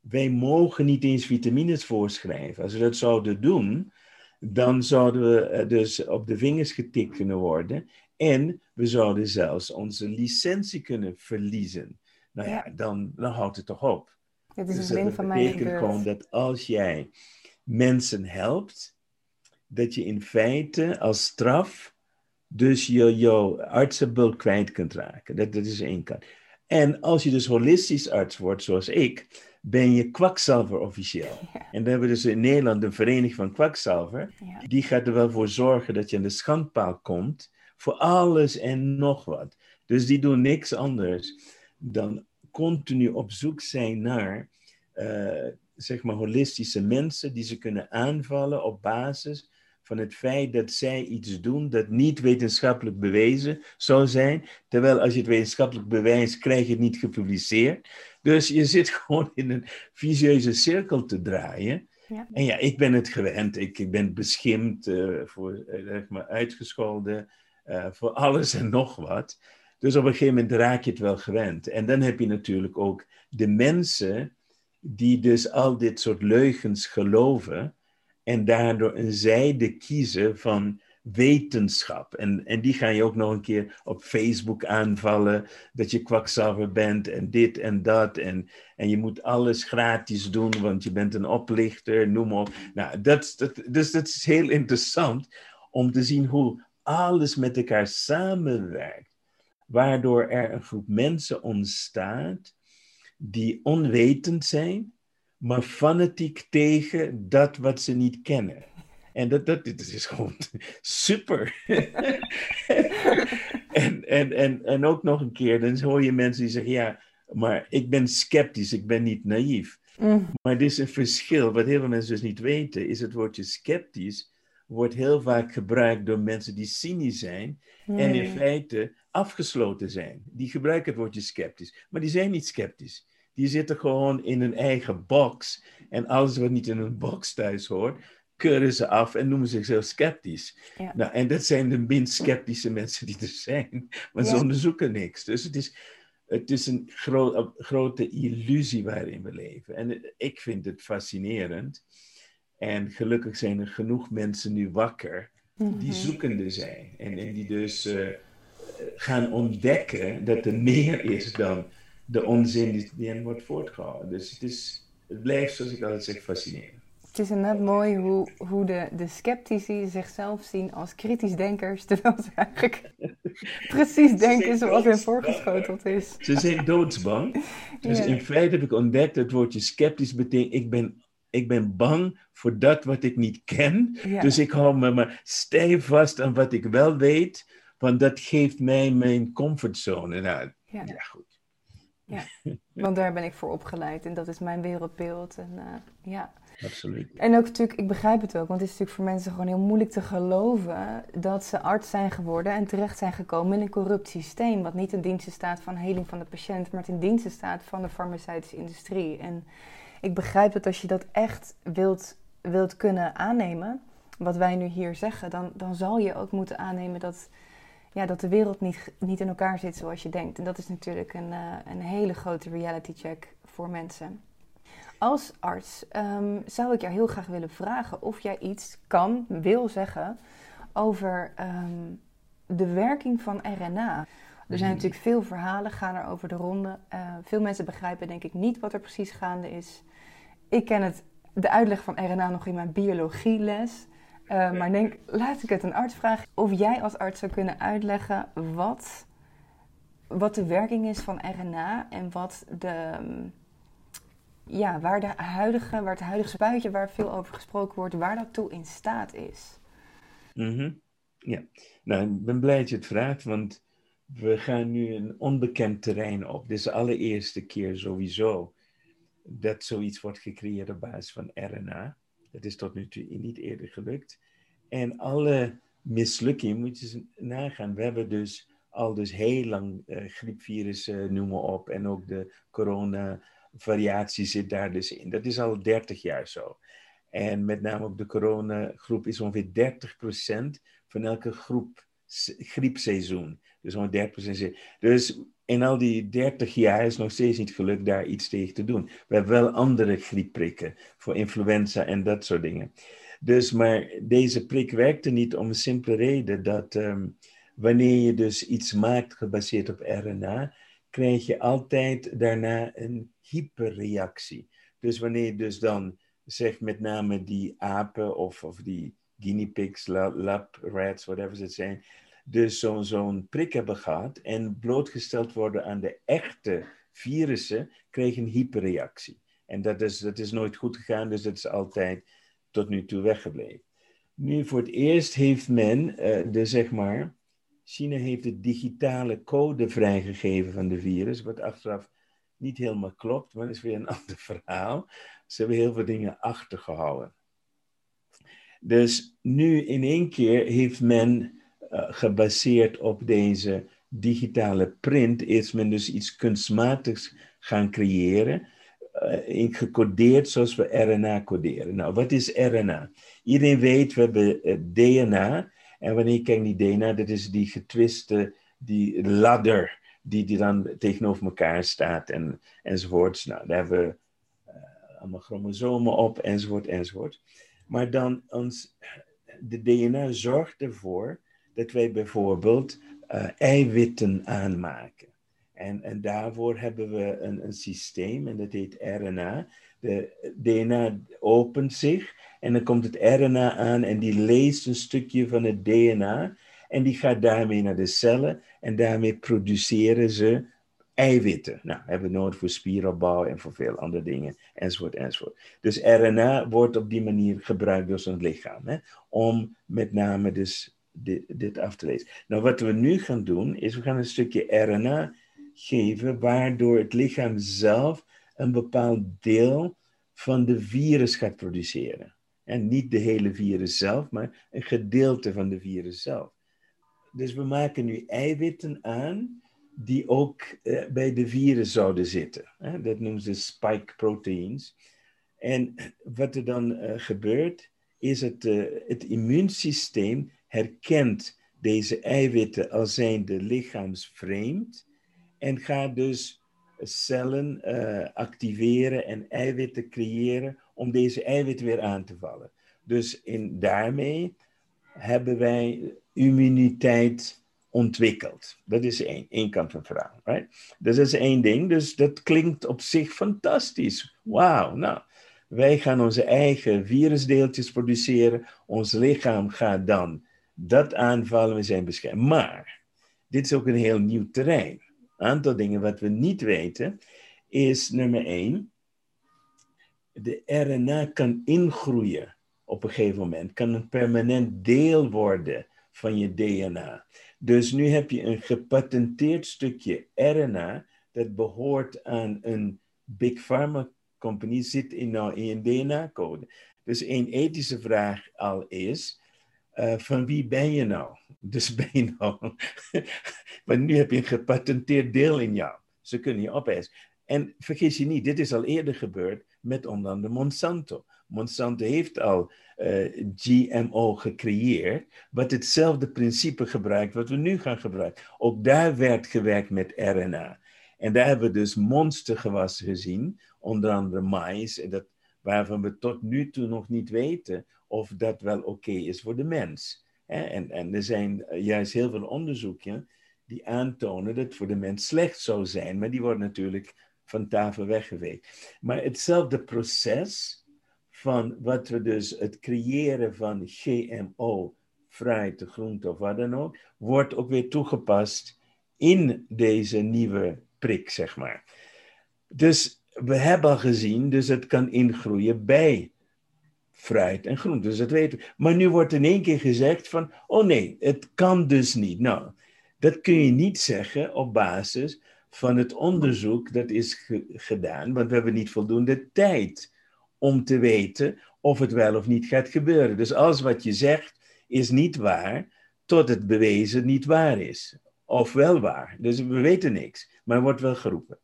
wij mogen niet eens vitamines voorschrijven. Als we dat zouden doen, dan zouden we dus op de vingers getikt kunnen worden. En we zouden zelfs onze licentie kunnen verliezen. Nou ja, dan, dan houdt het toch op. Dit is Dus een dat van mij betekent gewoon dat als jij mensen helpt, dat je in feite als straf dus je, jouw artsenbulk kwijt kunt raken. Dat, dat is één kant. En als je dus holistisch arts wordt, zoals ik, ben je kwakzalver officieel. Ja. En dan hebben we dus in Nederland een vereniging van kwakzalver. Ja. Die gaat er wel voor zorgen dat je aan de schandpaal komt voor alles en nog wat. Dus die doen niks anders dan continu op zoek zijn naar, eh, zeg maar, holistische mensen die ze kunnen aanvallen op basis van het feit dat zij iets doen dat niet wetenschappelijk bewezen zou zijn. Terwijl als je het wetenschappelijk bewijst, krijg je het niet gepubliceerd. Dus je zit gewoon in een vicieuze cirkel te draaien. Ja. En ja, ik ben het gewend. Ik, ik ben beschimd, uh, voor, uh, maar uitgescholden, uh, voor alles en nog wat. Dus op een gegeven moment raak je het wel gewend. En dan heb je natuurlijk ook de mensen die dus al dit soort leugens geloven en daardoor een zijde kiezen van wetenschap. En, en die gaan je ook nog een keer op Facebook aanvallen, dat je kwakzalver bent en dit en dat. En, en je moet alles gratis doen, want je bent een oplichter, noem op. Nou, dat, dat, dus dat is heel interessant om te zien hoe alles met elkaar samenwerkt, waardoor er een groep mensen ontstaat die onwetend zijn, maar fanatiek tegen dat wat ze niet kennen. En dat, dat, dit is gewoon super. en, en, en, en ook nog een keer, dan hoor je mensen die zeggen, ja, maar ik ben sceptisch, ik ben niet naïef. Mm. Maar er is een verschil. Wat heel veel mensen dus niet weten, is het woordje sceptisch wordt heel vaak gebruikt door mensen die cynisch zijn en in feite afgesloten zijn. Die gebruiken het woordje sceptisch, maar die zijn niet sceptisch. Die zitten gewoon in een eigen box en alles wat niet in een box thuis hoort, keuren ze af en noemen zichzelf sceptisch. Nou, en dat zijn de minst sceptische mensen die er zijn, want ze onderzoeken niks. Dus het is, het is een grote illusie waarin we leven. En ik vind het fascinerend. En gelukkig zijn er genoeg mensen nu wakker die mhm. zoekende zijn. En, en die dus eh, gaan ontdekken dat er meer is dan de onzin die, die hen wordt voortgehouden. Dus het, is, het blijft, zoals ik altijd zeg, fascinerend. Het is net mooi hoe, hoe de, de sceptici zichzelf zien als kritisch denkers, terwijl ze eigenlijk precies denken zoals hen voorgeschoteld is. Ze zijn doodsbang. Dus in feite heb ik ontdekt dat het woordje sceptisch betekent, ik ben, ik ben bang voor dat wat ik niet ken. Dus ik hou me maar stijf vast aan wat ik wel weet, want dat geeft mij mijn comfortzone. Nou, ja. ja, goed. Ja, want daar ben ik voor opgeleid en dat is mijn wereldbeeld. En, uh, ja absoluut. En ook natuurlijk, ik begrijp het ook, want het is natuurlijk voor mensen gewoon heel moeilijk te geloven dat ze arts zijn geworden en terecht zijn gekomen in een corrupt systeem, wat niet in dienst staat van heling van de patiënt, maar in dienst staat van de farmaceutische industrie. En ik begrijp dat als je dat echt wilt, wilt kunnen aannemen, wat wij nu hier zeggen, dan, dan zal je ook moeten aannemen dat, ja, dat de wereld niet, niet in elkaar zit zoals je denkt. En dat is natuurlijk een, uh, een hele grote reality check voor mensen. Als arts um, zou ik jou heel graag willen vragen of jij iets kan, wil zeggen over um, de werking van RNA. Er zijn mhm. natuurlijk veel verhalen, gaan er over de ronde. Uh, veel mensen begrijpen denk ik niet wat er precies gaande is. Ik ken het, de uitleg van RNA nog in mijn biologieles. Uh, maar denk, laat ik het een arts vragen of jij als arts zou kunnen uitleggen wat, wat de werking is van RNA en wat de, ja, waar, de huidige, waar het huidige spuitje, waar veel over gesproken wordt, waar dat toe in staat is. Mm Ja, nou, ik ben blij dat je het vraagt, want we gaan nu een onbekend terrein op. Dit is de allereerste keer sowieso dat zoiets wordt gecreëerd op basis van RNA. Dat is tot nu toe niet eerder gelukt. En alle mislukkingen, moet je nagaan. We hebben dus al dus heel lang uh, griepvirussen, noem maar op, en ook de corona variatie zit daar dus in. Dat is al 30 jaar zo. En met name ook de coronagroep is ongeveer 30% van elke groep griepseizoen. Dus ongeveer 30%. Dus in al die 30 jaar is nog steeds niet gelukt daar iets tegen te doen. We hebben wel andere griepprikken voor influenza en dat soort dingen. Dus, maar deze prik werkte niet om een simpele reden dat ehm, wanneer je dus iets maakt gebaseerd op RNA, krijg je altijd daarna een hyperreactie. Dus wanneer je dus dan zegt met name die apen of, of die guinea pigs, lab rats, whatever ze zijn, dus zo'n zo'n prik hebben gehad en blootgesteld worden aan de echte virussen, je een hyperreactie. En dat is, dat is nooit goed gegaan, dus dat is altijd tot nu toe weggebleven. Nu, voor het eerst heeft men, uh, de, zeg maar, China heeft de digitale code vrijgegeven van de virus, wat achteraf niet helemaal klopt, maar dat is weer een ander verhaal. Ze hebben heel veel dingen achtergehouden. Dus nu in één keer heeft men gebaseerd op deze digitale print, is men dus iets kunstmatigs gaan creëren. Uh, gecodeerd zoals we RNA coderen. Nou, wat is RNA? Iedereen weet, we hebben uh, DNA. En wanneer je kijkt naar DNA, dat is die getwiste, die ladder die, die dan tegenover elkaar staat en, enzovoorts. Nou, daar hebben we allemaal chromosomen op, enzovoort, enzovoort. Maar dan ons, de DNA zorgt ervoor dat wij bijvoorbeeld uh, eiwitten aanmaken. En, en daarvoor hebben we een, een systeem en dat heet RNA. De DNA opent zich en dan komt het RNA aan en die leest een stukje van het DNA en die gaat daarmee naar de cellen en daarmee produceren ze eiwitten. Nou, hebben we nodig voor spieropbouw en voor veel andere dingen, enzovoort, enzovoort. Dus RNA wordt op die manier gebruikt door ons lichaam, hè, om met name dus dit, dit, af te lezen. Nou, wat we nu gaan doen, is we gaan een stukje RNA geven, waardoor het lichaam zelf een bepaald deel van de virus gaat produceren. En niet de hele virus zelf, maar een gedeelte van de virus zelf. Dus we maken nu eiwitten aan die ook eh, bij de virus zouden zitten. Dat noemen ze spike proteins. En wat er dan uh, gebeurt, is het, uh, het immuunsysteem herkent deze eiwitten als zijnde lichaamsvreemd en gaat dus cellen activeren en eiwitten creëren om deze eiwitten weer aan te vallen. Dus in, daarmee hebben wij immuniteit ontwikkeld. Dat is één, één kant van het verhaal. Right? Dus dat is één ding. Dus dat klinkt op zich fantastisch. Wauw, nou, wij gaan onze eigen virusdeeltjes produceren. Ons lichaam gaat dan dat aanvallen. We zijn beschermd. Maar, dit is ook een heel nieuw terrein. Een aantal dingen wat we niet weten, is nummer één, de RNA kan ingroeien op een gegeven moment, kan een permanent deel worden van je DNA. Dus nu heb je een gepatenteerd stukje RNA dat behoort aan een big pharma company, zit in, nou in je DNA-code. Dus een ethische vraag al is, uh, van wie ben je nou? Dus ben je nou... Want nu heb je een gepatenteerd deel in jou. Ze kunnen je opeisen. En vergis je niet, dit is al eerder gebeurd met onder andere Monsanto. Monsanto heeft al uh, GMO gecreëerd, wat hetzelfde principe gebruikt wat we nu gaan gebruiken. Ook daar werd gewerkt met RNA. En daar hebben we dus monstergewassen gezien, onder andere mais, en dat, waarvan we tot nu toe nog niet weten of dat wel oké is voor de mens. En, en er zijn juist heel veel onderzoeken die aantonen dat het voor de mens slecht zou zijn, maar die worden natuurlijk van tafel weggeweekt. Maar hetzelfde proces van wat we dus het creëren van GMO, fruit, groente of wat dan ook, wordt ook weer toegepast in deze nieuwe prik, zeg maar. Dus we hebben al gezien, dus het kan ingroeien bij fruit en groente, dus dat weten we. Maar nu wordt in één keer gezegd van, oh nee, het kan dus niet. Nou, dat kun je niet zeggen op basis van het onderzoek dat is gedaan, want we hebben niet voldoende tijd om te weten of het wel of niet gaat gebeuren. Dus alles wat je zegt is niet waar, tot het bewezen niet waar is. Of wel waar. Dus we weten niks, maar wordt wel geroepen.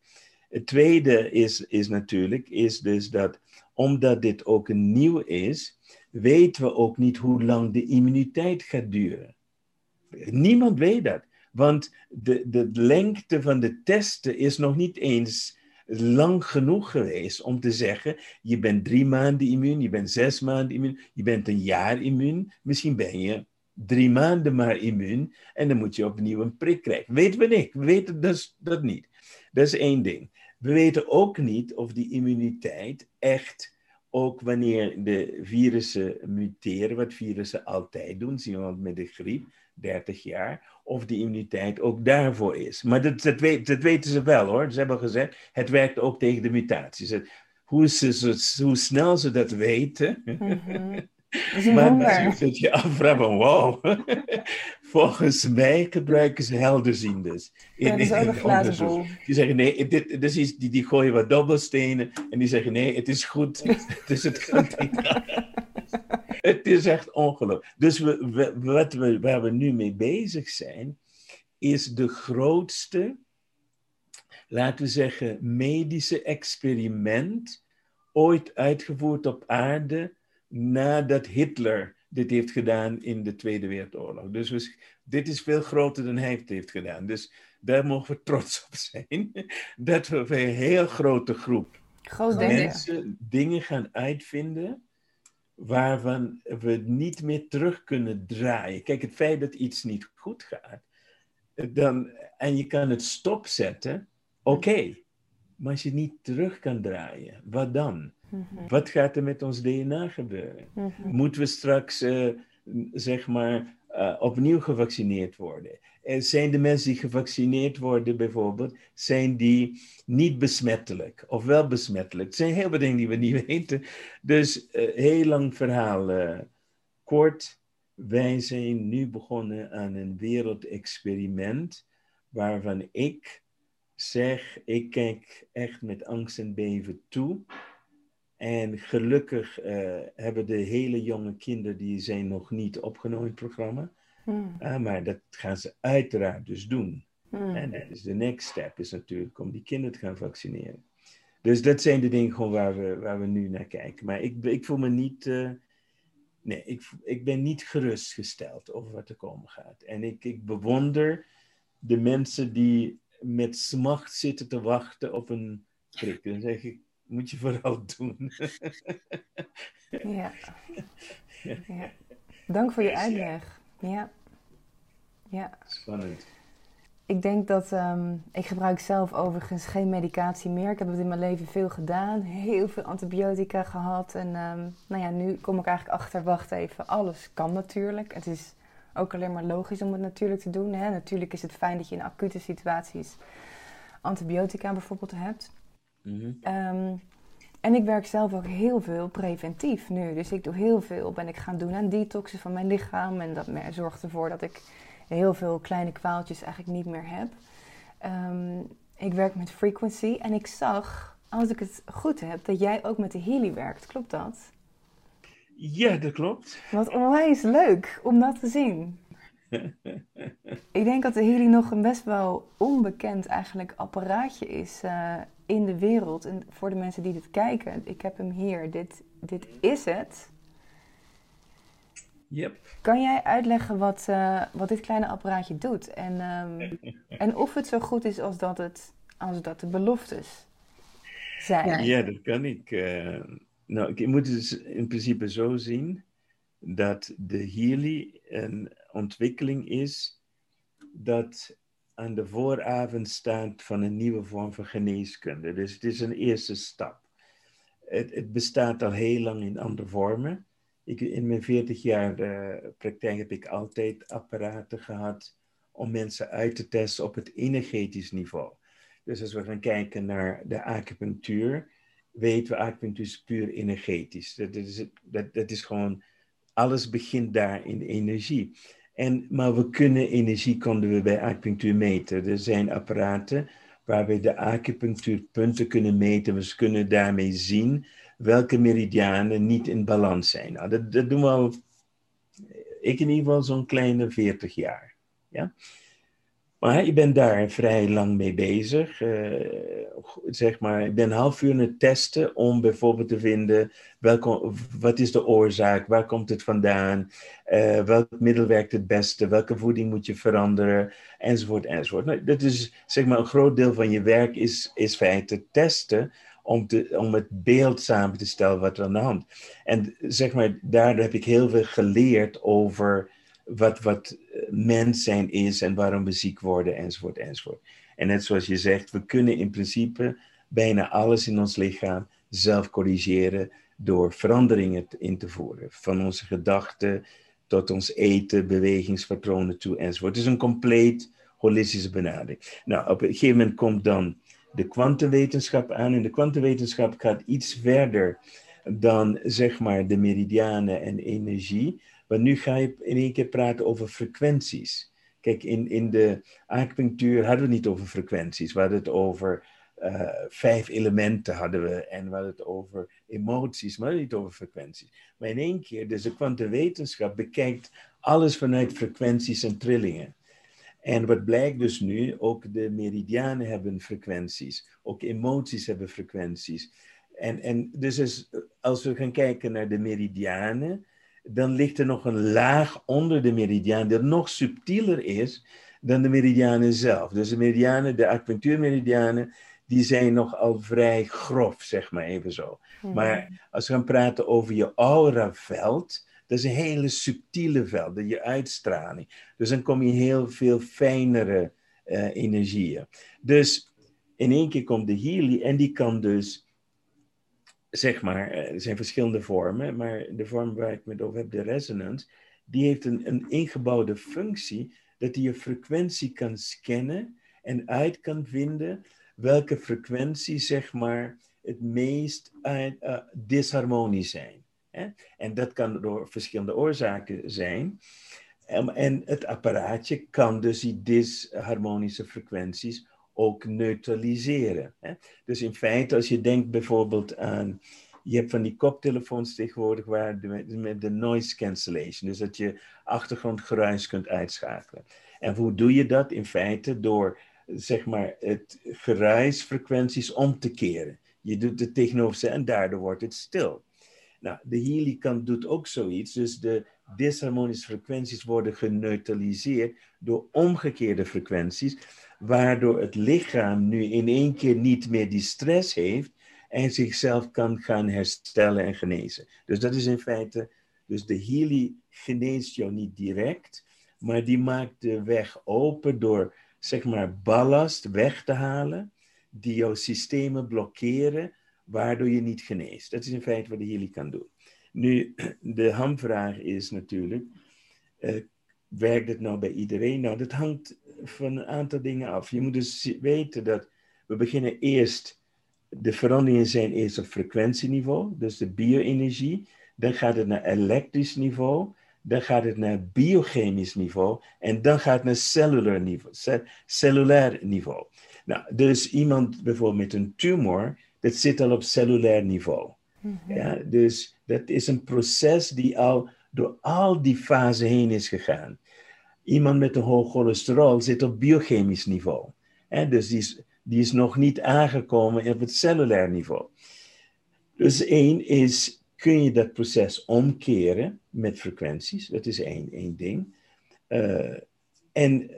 Het tweede is, is natuurlijk, is dus dat omdat dit ook een nieuw is, weten we ook niet hoe lang de immuniteit gaat duren. Niemand weet dat. Want de, de lengte van de testen is nog niet eens lang genoeg geweest om te zeggen: je bent drie maanden immuun, je bent zes maanden immuun, je bent een jaar immuun. Misschien ben je drie maanden maar immuun en dan moet je opnieuw een prik krijgen. Weten we niet. We weten dus dat niet. Dat is één ding. We weten ook niet of die immuniteit echt, ook wanneer de virussen muteren, wat virussen altijd doen, zien we met de griep, 30 jaar, of die immuniteit ook daarvoor is. Maar dat, dat, weet, dat weten ze wel hoor. Ze hebben gezegd, het werkt ook tegen de mutaties. Hoe, ze, hoe snel ze dat weten. Mm-hmm. maar als je je afvraagt van wow, volgens mij gebruiken ze helderziendes. In, ja, Die zeggen nee, dit, dit is, die, die gooien wat dobbelstenen en die zeggen nee, het is goed. dus het gaat niet het is echt ongelooflijk. Dus we, wat we, waar we nu mee bezig zijn, is de grootste laten we zeggen, medische experiment ooit uitgevoerd op aarde nadat Hitler dit heeft gedaan in de Tweede Wereldoorlog. Dus we, dit is veel groter dan hij het heeft gedaan. Dus daar mogen we trots op zijn. Dat we een heel grote groep Groot mensen dingen gaan uitvinden waarvan we niet meer terug kunnen draaien. Kijk, het feit dat iets niet goed gaat, dan, en je kan het stopzetten, oké. Maar als je niet terug kan draaien, wat dan? Mhm. Wat gaat er met ons DNA gebeuren? Mhm. Moeten we straks, eh, zeg maar, eh, opnieuw gevaccineerd worden? En zijn de mensen die gevaccineerd worden bijvoorbeeld, zijn die niet besmettelijk of wel besmettelijk? Het zijn heel veel dingen die we niet weten. Dus uh, heel lang verhaal kort. Wij zijn nu begonnen aan een wereldexperiment waarvan ik zeg, ik kijk echt met angst en beven toe. En gelukkig uh, hebben de hele jonge kinderen, die zijn nog niet opgenomen in het programma. Hmm. Uh, maar dat gaan ze uiteraard dus doen. Hmm. En dat is de next step, is natuurlijk om die kinderen te gaan vaccineren. Dus dat zijn de dingen gewoon waar we, waar we nu naar kijken. Maar ik, ik voel me niet, uh, nee, ik, ik ben niet gerustgesteld over wat er komen gaat. En ik, ik bewonder de mensen die met smacht zitten te wachten op een prik. Dan zeg ik, moet je vooral doen. ja. ja. Dank voor je uitleg. Ja. ja. Spannend. Ik denk dat um, ik gebruik zelf overigens geen medicatie meer. Ik heb het in mijn leven veel gedaan, heel veel antibiotica gehad. En um, nou ja, nu kom ik eigenlijk achter, wacht even, alles kan natuurlijk. Het is ook alleen maar logisch om het natuurlijk te doen. Hè? Natuurlijk is het fijn dat je in acute situaties antibiotica bijvoorbeeld hebt. Mm -hmm. um, en ik werk zelf ook heel veel preventief nu. Dus ik doe heel veel, ben ik gaan doen aan detoxen van mijn lichaam. En dat zorgt ervoor dat ik heel veel kleine kwaaltjes eigenlijk niet meer heb. Um, ik werk met frequency en ik zag, als ik het goed heb, dat jij ook met de Healy werkt. Klopt dat? Ja, dat klopt. Wat onwijs leuk om dat te zien. ik denk dat de Healy nog een best wel onbekend eigenlijk apparaatje is uh, in de wereld. En voor de mensen die dit kijken, ik heb hem hier. Dit, dit is het. Yep. Kan jij uitleggen wat, uh, wat dit kleine apparaatje doet? En, um, en of het zo goed is als dat, het, als dat de beloftes zijn? Ja, ja dat kan ik. Uh, nou, ik moet het dus in principe zo zien dat de Healy een ontwikkeling is dat aan de vooravond staat van een nieuwe vorm van geneeskunde. Dus het is een eerste stap. Het, het bestaat al heel lang in andere vormen. Ik, in mijn 40 jaar uh, praktijk heb ik altijd apparaten gehad om mensen uit te testen op het energetisch niveau. Dus als we gaan kijken naar de acupunctuur, weten we acupunctuur is puur energetisch. Dat, is, dat, dat is gewoon, alles begint daar in energie. En, maar we kunnen energie konden we bij acupunctuur meten. Er zijn apparaten waar we de acupunctuurpunten kunnen meten. We kunnen daarmee zien welke meridianen niet in balans zijn. Nou, dat, dat doen we al, ik in ieder geval zo'n kleine 40 jaar. Ja? Maar ik ben daar vrij lang mee bezig. Uh, zeg maar, ik ben een half uur aan het testen om bijvoorbeeld te vinden welke, wat is de oorzaak, waar komt het vandaan, uh, welk middel werkt het beste, welke voeding moet je veranderen, enzovoort, enzovoort. Nou, dat is zeg maar een groot deel van je werk is, is feite testen om, te, om het beeld samen te stellen wat er aan de hand. En zeg maar, daardoor heb ik heel veel geleerd over wat, wat mens zijn is en waarom we ziek worden, enzovoort, enzovoort. En net zoals je zegt, we kunnen in principe bijna alles in ons lichaam zelf corrigeren door veranderingen in te voeren. Van onze gedachten tot ons eten, bewegingspatronen toe, enzovoort. Het is een compleet holistische benadering. Nou, op een gegeven moment komt dan de kwantumwetenschap aan. En de kwantumwetenschap gaat iets verder dan, zeg maar, de meridianen en energie. Want nu ga je in één keer praten over frequenties. Kijk, in, in de acupunctuur hadden we niet over frequenties. We hadden het over uh, vijf elementen hadden we. En we hadden het over emoties, maar niet over frequenties. Maar in één keer, dus de kwantumwetenschap bekijkt alles vanuit frequenties en trillingen. En wat blijkt dus nu, ook de meridianen hebben frequenties, ook emoties hebben frequenties. En, en dus is, als we gaan kijken naar de meridianen, dan ligt er nog een laag onder de meridiaan die nog subtieler is dan de meridianen zelf. Dus de meridianen, de acupunctuurmeridianen, die zijn nogal vrij grof, zeg maar even zo. Maar als we gaan praten over je auraveld, dat is een hele subtiele veld, je uitstraling. Dus dan kom je heel veel fijnere uh, energieën. Dus in één keer komt de Healy en die kan dus, zeg maar, eh, er zijn verschillende vormen, maar de vorm waar ik het over heb, de resonance, die heeft een, een ingebouwde functie dat hij je frequentie kan scannen en uit kan vinden welke frequenties, zeg maar, het meest uh, disharmonisch zijn. Hè? En dat kan door verschillende oorzaken zijn. Um, en het apparaatje kan dus die disharmonische frequenties ook neutraliseren. Hè? Dus in feite, als je denkt bijvoorbeeld aan je hebt van die koptelefoons tegenwoordig waar de, met de noise cancellation, dus dat je achtergrondgeruis kunt uitschakelen. En hoe doe je dat? In feite door zeg maar het geruisfrequenties om te keren. Je doet het tegenover en daardoor wordt het stil. Nou, de Healy doet ook zoiets, dus de disharmonische frequenties worden geneutraliseerd door omgekeerde frequenties, waardoor het lichaam nu in één keer niet meer die stress heeft, en zichzelf kan gaan herstellen en genezen. Dus dat is in feite, dus de Healy geneest jou niet direct, maar die maakt de weg open door, zeg maar, ballast weg te halen, die jouw systemen blokkeren, waardoor je niet geneest. Dat is in feite wat de Healy kan doen. Nu, de hamvraag is natuurlijk, uh, werkt het nou bij iedereen? Nou, dat hangt van een aantal dingen af. Je moet dus weten dat we beginnen eerst de veranderingen zijn eerst op frequentieniveau, dus de bioenergie. Dan gaat het naar elektrisch niveau. Dan gaat het naar biochemisch niveau. En dan gaat het naar cellulair niveau. Cellulair niveau. Nou, dus iemand bijvoorbeeld met een tumor, dat zit al op cellulair niveau. Mhm. ja, dus dat is een proces die al door al die fasen heen is gegaan. Iemand met een hoog cholesterol zit op biochemisch niveau. Ja, dus die is die is nog niet aangekomen op het cellulair niveau. Dus één is, kun je dat proces omkeren met frequenties? Dat is één, één ding. Uh, en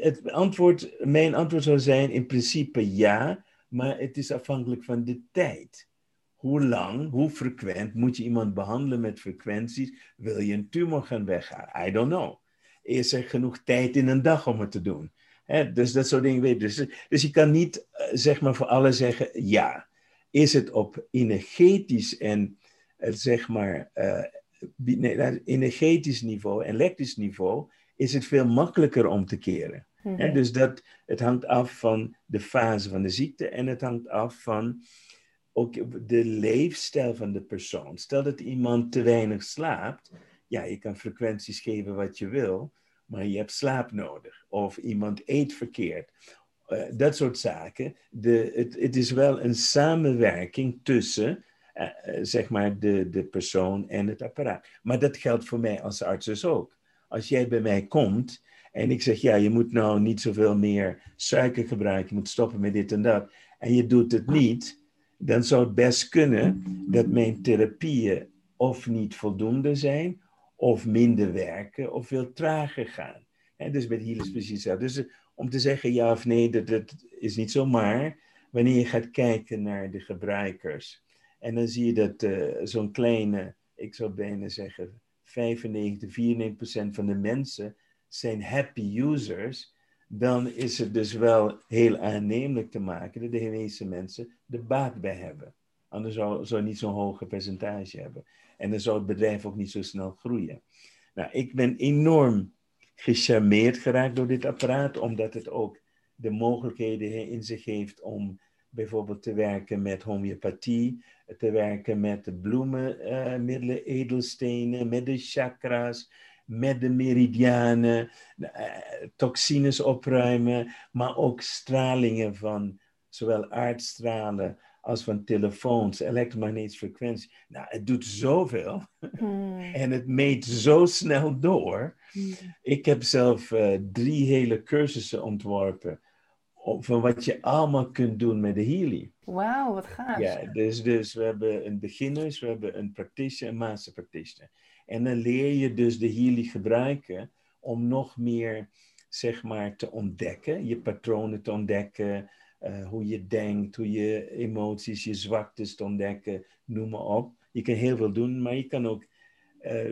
het antwoord, mijn antwoord zou zijn in principe ja, maar het is afhankelijk van de tijd. Hoe lang, hoe frequent moet je iemand behandelen met frequenties? Wil je een tumor gaan weghalen? I don't know. Is er genoeg tijd in een dag om het te doen? dus dat soort dingen weet dus, dus je kan niet eh, zeg maar voor alles zeggen ja. Is het op energetisch en uh, zeg maar uh, nee, energetisch niveau, elektrisch niveau, is het veel makkelijker om te keren. Mm dus dat, het hangt af van de fase van de ziekte en het hangt af van ook de leefstijl van de persoon. Stel dat iemand te weinig slaapt, ja, je kan frequenties geven wat je wil, maar je hebt slaap nodig. Of iemand eet verkeerd. Uh, dat soort zaken. Het, is wel een samenwerking tussen, uh, zeg maar, de, de persoon en het apparaat. Maar dat geldt voor mij als arts dus ook. Als jij bij mij komt en ik zeg, ja, je moet nou niet zoveel meer suiker gebruiken, je moet stoppen met dit en dat, en je doet het niet, dan zou het best kunnen dat mijn therapieën of niet voldoende zijn, of minder werken of veel trager gaan. En dus bij de precies zo. Dus eh, om te zeggen ja of nee, dat, dat is niet zo. Maar wanneer je gaat kijken naar de gebruikers en dan zie je dat uh, zo'n kleine, ik zou bijna zeggen 95, 94% van de mensen zijn happy users, dan is het dus wel heel aannemelijk te maken dat de meeste mensen er baat bij hebben. Anders zou, zou niet zo'n hoge percentage hebben. En dan zou het bedrijf ook niet zo snel groeien. Nou, ik ben enorm gecharmeerd geraakt door dit apparaat, omdat het ook de mogelijkheden in zich heeft om bijvoorbeeld te werken met homeopathie, te werken met de bloemenmiddelen, uh, edelstenen, met de chakras, met de meridianen, uh, toxines opruimen, maar ook stralingen van zowel aardstralen als van telefoons, elektromagnetische frequentie. Nou, het doet zoveel. Hmm. en het meet zo snel door. Hmm. Ik heb zelf uh, drie hele cursussen ontworpen van wat je allemaal kunt doen met de Healy. Wauw, wat gaaf. Ja, dus, dus we hebben een beginners, we hebben een practitioner, een master practitioner. En dan leer je dus de Healy gebruiken om nog meer, zeg maar, te ontdekken. Je patronen te ontdekken, uh, hoe je denkt, hoe je emoties, je zwaktes te ontdekken, noem maar op. Je kan heel veel doen, maar je kan ook uh,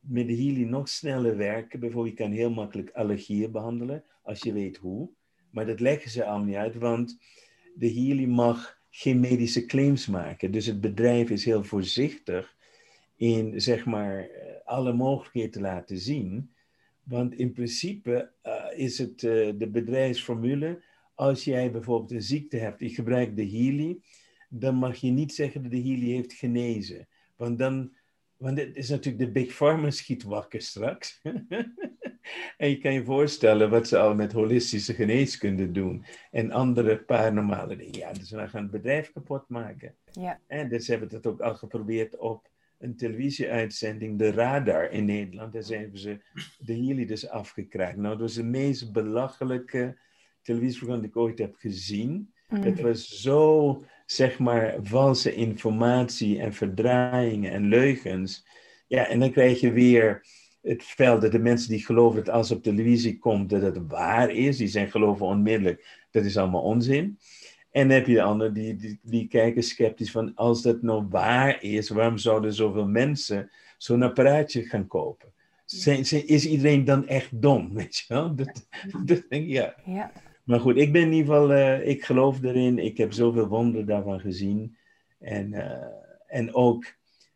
met de Healy nog sneller werken. Bijvoorbeeld, je kan heel makkelijk allergieën behandelen, als je weet hoe. Maar dat leggen ze allemaal niet uit, want de Healy mag geen medische claims maken. Dus het bedrijf is heel voorzichtig in, zeg maar, eh, alle mogelijkheden te laten zien. Want in principe is het de bedrijfsformule, als jij bijvoorbeeld een ziekte hebt, je gebruikt de Healy, dan mag je niet zeggen dat de Healy heeft genezen. Want dan, want het is natuurlijk de Big Pharma schiet wakker straks. En je kan je voorstellen wat ze al met holistische geneeskunde doen. En andere paranormale dingen. Ja, dus we gaan het bedrijf kapot maken. Ja. En dus hebben we dat ook al geprobeerd op een televisieuitzending, De Radar in Nederland. Daar zijn ze de Healy dus afgekraakt. Nou, dat was de meest belachelijke televisieprogramma die ik ooit heb gezien. Mm. Het was zo, zeg maar, valse informatie en verdraaiingen en leugens. Ja, en dan krijg je weer het veld dat de mensen die geloven dat als op televisie komt dat het waar is, die zijn geloven onmiddellijk, dat is allemaal onzin. En dan heb je de anderen die, die, die, kijken sceptisch van, als dat nou waar is, waarom zouden zoveel mensen zo'n apparaatje gaan kopen? Zijn, zijn, is iedereen dan echt dom, weet je wel? Dat, dat denk ik, ja. ja. Maar goed, ik ben in ieder geval, uh, ik geloof erin, ik heb zoveel wonderen daarvan gezien. En, uh, en ook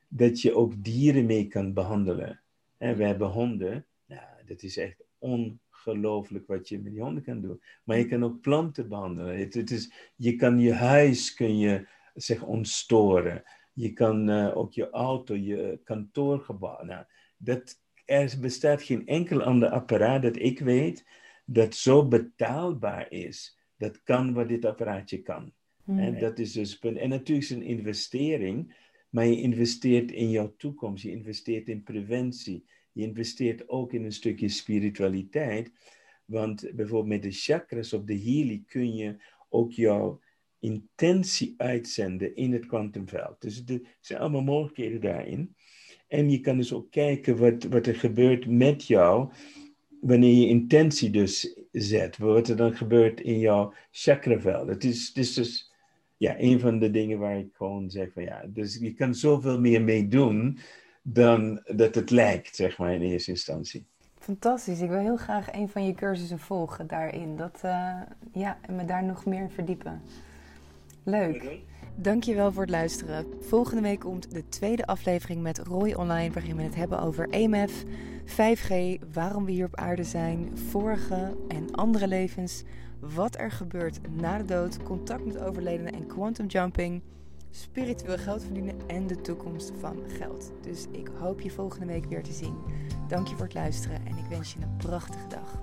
dat je ook dieren mee kan behandelen. En we hebben honden. Nou, dat is echt ongelooflijk wat je met die honden kan doen. Maar je kan ook planten behandelen. Het, het is, je kan je huis kun je, zeg, ontstoren. Je kan uh, ook je auto, je kantoorgebouw. Nou, dat, er bestaat geen enkel ander apparaat dat ik weet dat zo betaalbaar is. Dat kan wat dit apparaatje kan. Hmm. En dat is dus punt. En natuurlijk is een investering maar je investeert in jouw toekomst, je investeert in preventie, je investeert ook in een stukje spiritualiteit. Want bijvoorbeeld met de chakras of de healing kun je ook jouw intentie uitzenden in het kwantumveld. Dus er zijn allemaal mogelijkheden daarin. En je kan dus ook kijken wat, wat er gebeurt met jou wanneer je intentie dus zet. Wat er dan gebeurt in jouw chakraveld. Het is, het is dus ja, een van de dingen waar ik gewoon zeg van ja, dus je kan zoveel meer mee doen dan dat het lijkt, zeg maar, in eerste instantie. Fantastisch. Ik wil heel graag een van je cursussen volgen daarin. Dat, uh, ja, en me daar nog meer verdiepen. Leuk. Dankjewel voor het luisteren. Volgende week komt de tweede aflevering met Roy Online, waarin we het hebben over EMF, 5G, waarom we hier op aarde zijn, vorige en andere levens, wat er gebeurt na de dood, contact met overledenen en quantum jumping, spiritueel geld verdienen en de toekomst van geld. Dus ik hoop je volgende week weer te zien. Dank je voor het luisteren en ik wens je een prachtige dag.